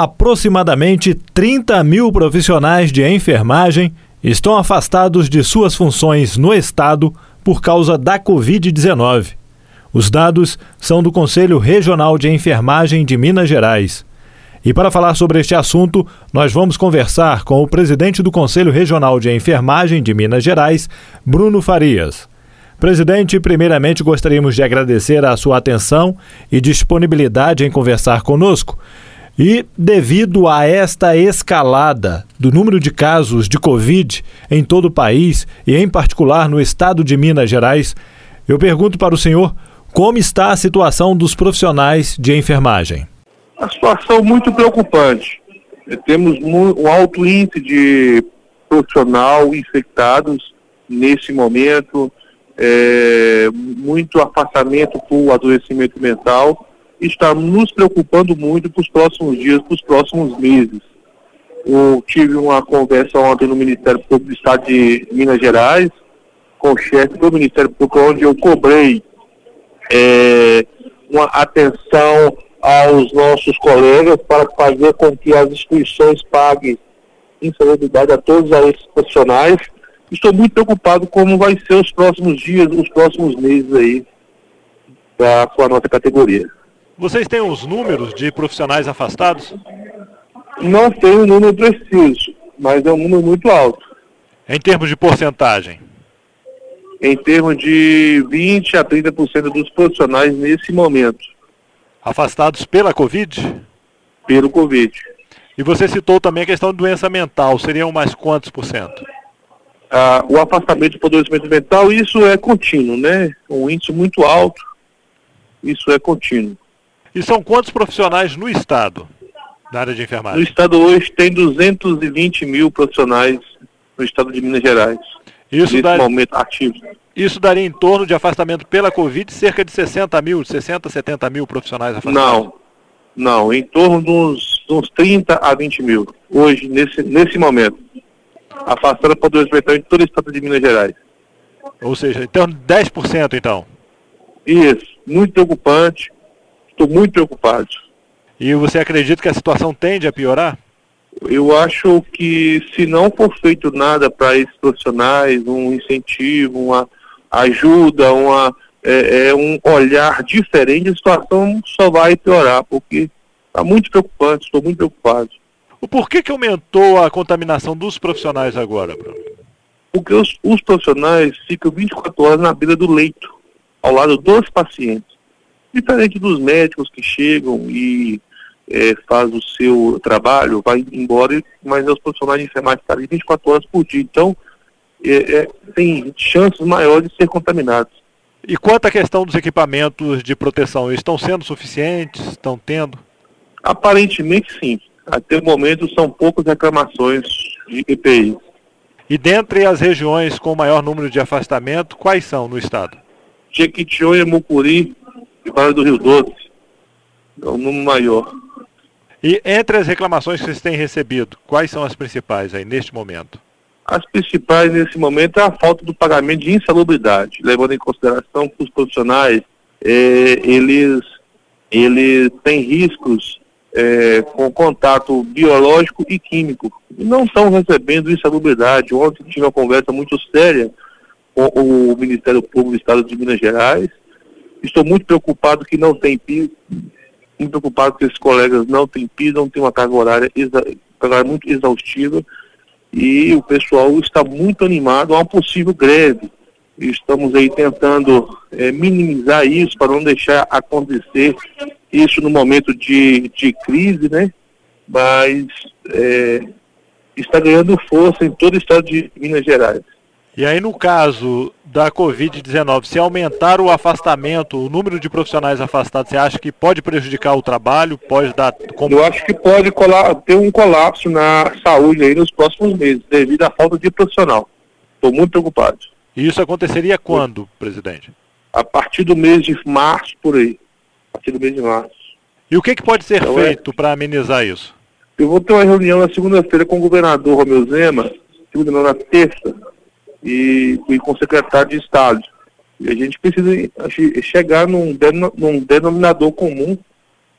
Aproximadamente 30 mil profissionais de enfermagem estão afastados de suas funções no Estado por causa da Covid-19. Os dados são do Conselho Regional de Enfermagem de Minas Gerais. E para falar sobre este assunto, nós vamos conversar com o presidente do Conselho Regional de Enfermagem de Minas Gerais, Bruno Farias. Presidente, primeiramente gostaríamos de agradecer a sua atenção e disponibilidade em conversar conosco. E devido a esta escalada do número de casos de Covid em todo o país e em particular no estado de Minas Gerais, eu pergunto para o senhor como está a situação dos profissionais de enfermagem. A situação muito preocupante. Temos um alto índice de profissional infectados nesse momento, é, muito afastamento por adoecimento mental está nos preocupando muito para os próximos dias, para os próximos meses. Eu tive uma conversa ontem no Ministério Público do Estado de Minas Gerais, com o chefe do Ministério Público, onde eu cobrei é, uma atenção aos nossos colegas para fazer com que as instituições paguem insalubridade a todos esses profissionais. Estou muito preocupado como vai ser os próximos dias, os próximos meses aí, para com a nossa categoria. Vocês têm os números de profissionais afastados? Não tenho um número preciso, mas é um número muito alto. Em termos de porcentagem? Em termos de 20 a 30% dos profissionais nesse momento. Afastados pela Covid? Pelo Covid. E você citou também a questão de doença mental, seriam mais quantos por cento? Ah, o afastamento por doença mental, isso é contínuo, né? Um índice muito alto, isso é contínuo. E são quantos profissionais no Estado, na área de enfermagem? No Estado hoje tem 220 mil profissionais no Estado de Minas Gerais. Isso daria, momento ativo. Isso daria em torno de afastamento pela Covid cerca de 60 mil, 60, 70 mil profissionais afastados? Não, não, em torno dos, uns 30 a 20 mil, hoje, nesse, nesse momento. Afastando para dois em todo o estado de Minas Gerais. Ou seja, então 10% então? Isso, muito preocupante. Estou muito preocupado. E você acredita que a situação tende a piorar? Eu acho que se não for feito nada para esses profissionais, um incentivo, uma ajuda, uma, é, é, um olhar diferente, a situação só vai piorar, porque está muito preocupante, estou muito preocupado. O porquê que aumentou a contaminação dos profissionais agora, Bruno? Porque os, os profissionais ficam 24 horas na beira do leito, ao lado dos pacientes. Diferente dos médicos que chegam e é, faz o seu trabalho, vai embora, mas os profissionais de enfermagem estão ali 24 horas por dia. Então, é, é, tem chances maiores de ser contaminados. E quanto à questão dos equipamentos de proteção, estão sendo suficientes? Estão tendo? Aparentemente sim. Até o momento são poucas reclamações de EPI. E dentre as regiões com maior número de afastamento, quais são no estado? Jequitinhonha, Mucuri, e Vale do Rio Doce. É um número maior. E entre as reclamações que vocês têm recebido, quais são as principais aí neste momento? As principais nesse momento é a falta do pagamento de insalubridade, levando em consideração que os profissionais, é, eles, eles têm riscos é, com contato biológico e químico. E não estão recebendo insalubridade. Ontem tive uma conversa muito séria com o Ministério Público do Estado de Minas Gerais, Estou muito preocupado que não tem piso, muito preocupado que esses colegas não têm piso, não tem uma carga horária, exa carga muito exaustiva e o pessoal está muito animado a uma possível greve. Estamos aí tentando é, minimizar isso para não deixar acontecer isso no momento de, de crise, né? Mas é, está ganhando força em todo o estado de Minas Gerais. E aí, no caso da Covid-19, se aumentar o afastamento, o número de profissionais afastados, você acha que pode prejudicar o trabalho? Pode dar. Eu acho que pode ter um colapso na saúde aí nos próximos meses, devido à falta de profissional. Estou muito preocupado. E isso aconteceria quando, presidente? A partir do mês de março, por aí. A partir do mês de março. E o que, que pode ser então, é feito é... para amenizar isso? Eu vou ter uma reunião na segunda-feira com o governador Romeu Zema, segunda não, na terça, e, com o secretário de Estado. E a gente precisa chegar num, num denominador comum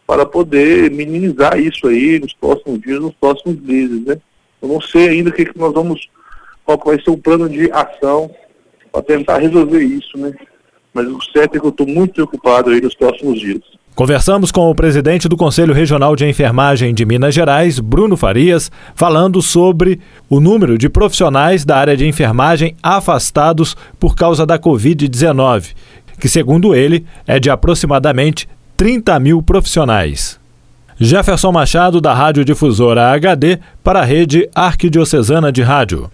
para poder minimizar isso aí nos próximos dias, nos próximos meses, né? Eu não sei ainda o que, que nós vamos, qual vai ser o plano de ação para tentar resolver isso, né? Mas o certo é que eu estou muito preocupado aí nos próximos dias. Conversamos com o presidente do Conselho Regional de Enfermagem de Minas Gerais, Bruno Farias, falando sobre o número de profissionais da área de enfermagem afastados por causa da Covid-19, que, segundo ele, é de aproximadamente 30 mil profissionais. Jefferson Machado, da Rádio Difusora HD, para a rede Arquidiocesana de Rádio.